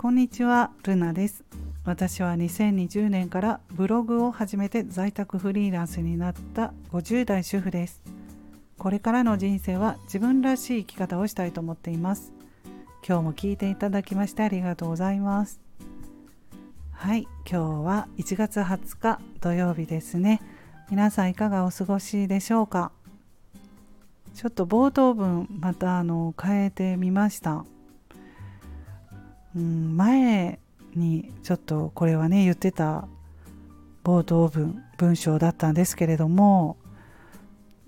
こんにちは、ルナです。私は2020年からブログを始めて在宅フリーランスになった50代主婦です。これからの人生は自分らしい生き方をしたいと思っています。今日も聞いていただきましてありがとうございます。はい、今日は1月20日土曜日ですね。皆さんいかがお過ごしでしょうか？ちょっと冒頭文またあの変えてみました。うん、前にちょっとこれはね言ってた冒頭文文章だったんですけれども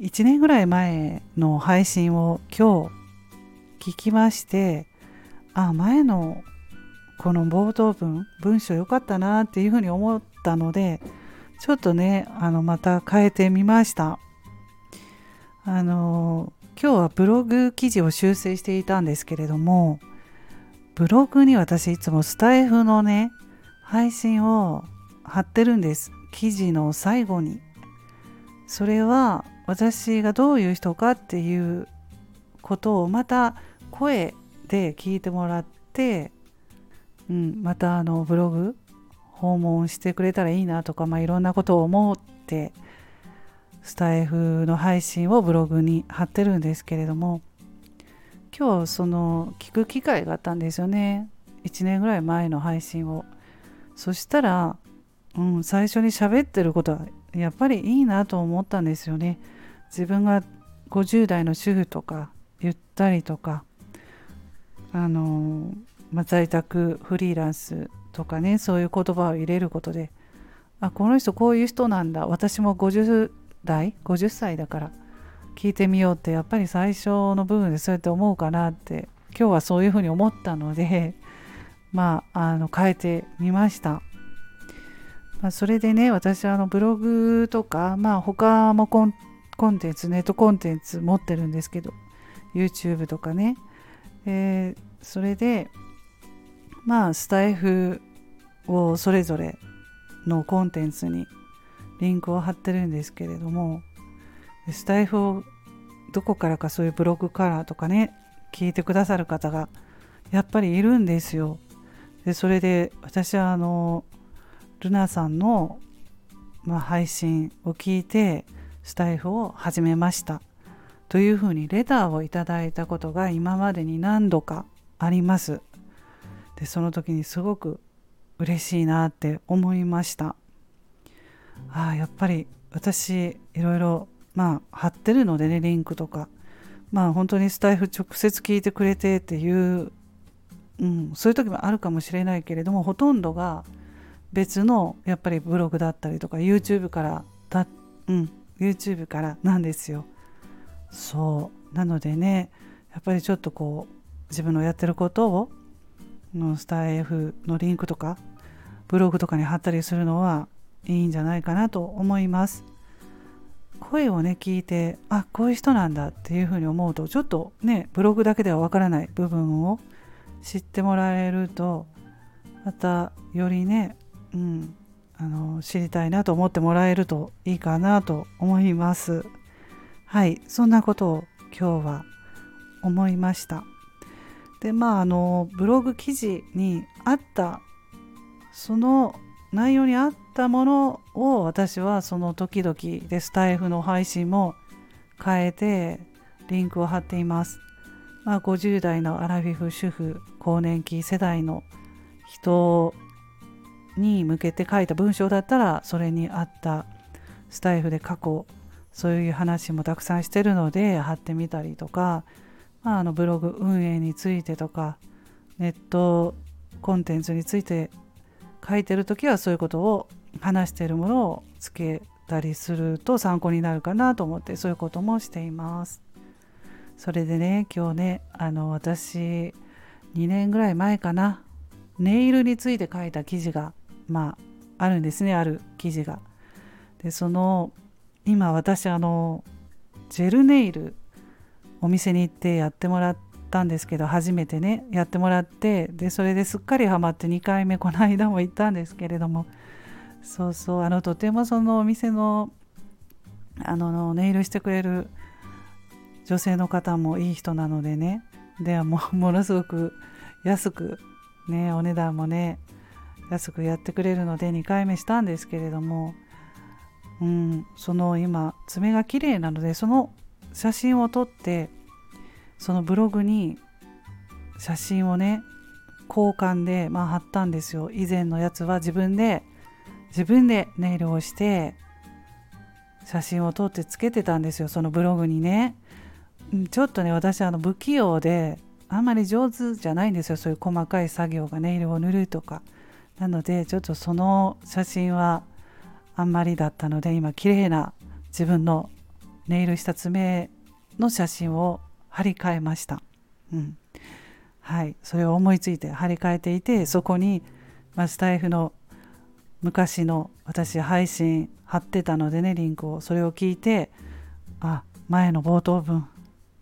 1年ぐらい前の配信を今日聞きましてあ前のこの冒頭文文章良かったなっていうふうに思ったのでちょっとねあのまた変えてみました。あの今日はブログ記事を修正していたんですけれどもブログに私いつもスタイフのね配信を貼ってるんです。記事の最後に。それは私がどういう人かっていうことをまた声で聞いてもらって、うん、またあのブログ訪問してくれたらいいなとか、まあ、いろんなことを思ってスタイフの配信をブログに貼ってるんですけれども今日その聞く機会があったんですよね。1年ぐらい前の配信を。そしたら、うん、最初に喋ってることはやっぱりいいなと思ったんですよね。自分が50代の主婦とかゆったりとかあの、まあ、在宅フリーランスとかねそういう言葉を入れることであこの人こういう人なんだ。私も50代50歳だから聞いてみようってやっぱり最初の部分でそうやって思うかなって今日はそういうふうに思ったので まああの変えてみました、まあ、それでね私はあのブログとかまあ他もコンコンテンツネットコンテンツ持ってるんですけど YouTube とかね、えーそれでまあスタイフをそれぞれのコンテンツにリンクを貼ってるんですけれどもスタイフをどこからかそういうブログからとかね聞いてくださる方がやっぱりいるんですよ。でそれで私はあのルナさんの、まあ、配信を聞いてスタイフを始めましたというふうにレターをいただいたことが今までに何度かあります。でその時にすごく嬉しいなって思いました。ああやっぱり私いろいろまあ貼ってるのでねリンクとかまあ本当にスタイフ直接聞いてくれてっていう、うん、そういう時もあるかもしれないけれどもほとんどが別のやっぱりブログだったりとか YouTube からだ、うん、YouTube からなんですよ。そうなのでねやっぱりちょっとこう自分のやってることをのスタイフのリンクとかブログとかに貼ったりするのはいいんじゃないかなと思います。声をね聞いてあこういう人なんだっていうふうに思うとちょっとねブログだけではわからない部分を知ってもらえるとまたよりね、うん、あの知りたいなと思ってもらえるといいかなと思います。はいそんなことを今日は思いました。でまああのブログ記事にあったその内容に合ったものを私はその時々でスタイフの配信も変えてリンクを貼っています。まあ、50代のアラフィフ主婦更年期世代の人に向けて書いた文章だったらそれに合ったスタイフで過去そういう話もたくさんしてるので貼ってみたりとか、まあ、あのブログ運営についてとかネットコンテンツについて書いてる時はそういうことを話しているものをつけたりすると参考になるかなと思ってそういうこともしています。それでね今日ねあの私2年ぐらい前かなネイルについて書いた記事がまああるんですねある記事が。でその今私あのジェルネイルお店に行ってやってもらったんですけど初めてねやってもらってでそれですっかりハマって2回目この間も行ったんですけれどもそうそうあのとてもそのお店のあのネイルしてくれる女性の方もいい人なのでねではもものすごく安くねお値段もね安くやってくれるので2回目したんですけれども、うん、その今爪が綺麗なのでその写真を撮ってそのブログに写真をね交換で、まあ、貼ったんですよ。以前のやつは自分で自分でネイルをして写真を撮ってつけてたんですよ。そのブログにね。ちょっとね私あの不器用であんまり上手じゃないんですよ。そういう細かい作業がネイルを塗るとか。なのでちょっとその写真はあんまりだったので今綺麗な自分のネイルした爪の写真を貼り替えました、うん、はい。それを思いついて貼り替えていてそこに、ま、スタイフの昔の私配信貼ってたのでねリンクを。それを聞いてあ前の冒頭文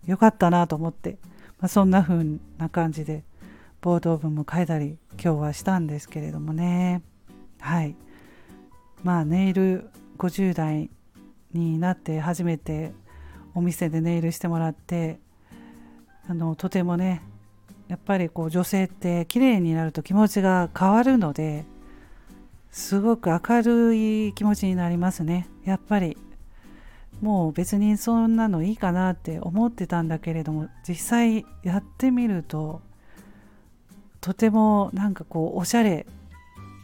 よかったなと思って、まあ、そんな風な感じで冒頭文も書いたり今日はしたんですけれどもね。はい。まあネイル50代になって初めてお店でネイルしてもらってあのとてもねやっぱりこう女性って綺麗になると気持ちが変わるのですごく明るい気持ちになりますね。やっぱり。もう別にそんなのいいかなって思ってたんだけれども実際やってみるととてもなんかこうおしゃれ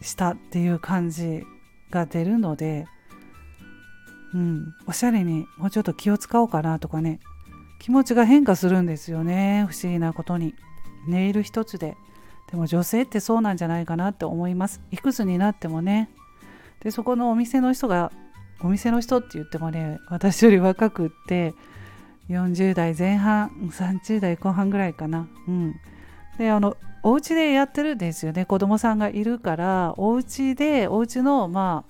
したっていう感じが出るのでうんおしゃれにもうちょっと気を使おうかなとかね気持ちが変化するんですよね。不思議なことに。ネイル一つで。でも女性ってそうなんじゃないかなって思います。いくつになってもね。でそこのお店の人がお店の人って言ってもね私より若くって40代前半30代後半ぐらいかな。うん。であのお家でやってるんですよね。子供さんがいるからお家でお家のま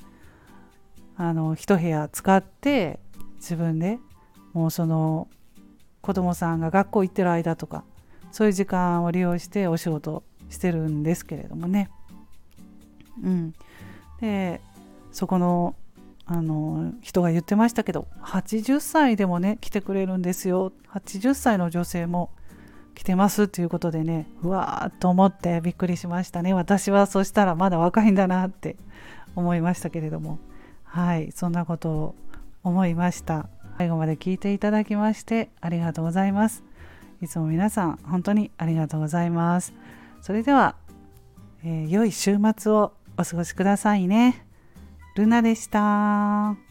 ああの一部屋使って自分でもうその子供さんが学校行ってる間とかそういう時間を利用してお仕事してるんですけれどもね。うん、でそこのあの人が言ってましたけど80歳でもね来てくれるんですよ。80歳の女性も来てますっていうことでねうわーっと思ってびっくりしましたね。私はそしたらまだ若いんだなって思いましたけれども。はいそんなことを思いました。最後まで聞いていただきましてありがとうございます。いつも皆さん本当にありがとうございます。それでは、えー、良い週末をお過ごしくださいね。ルナでした。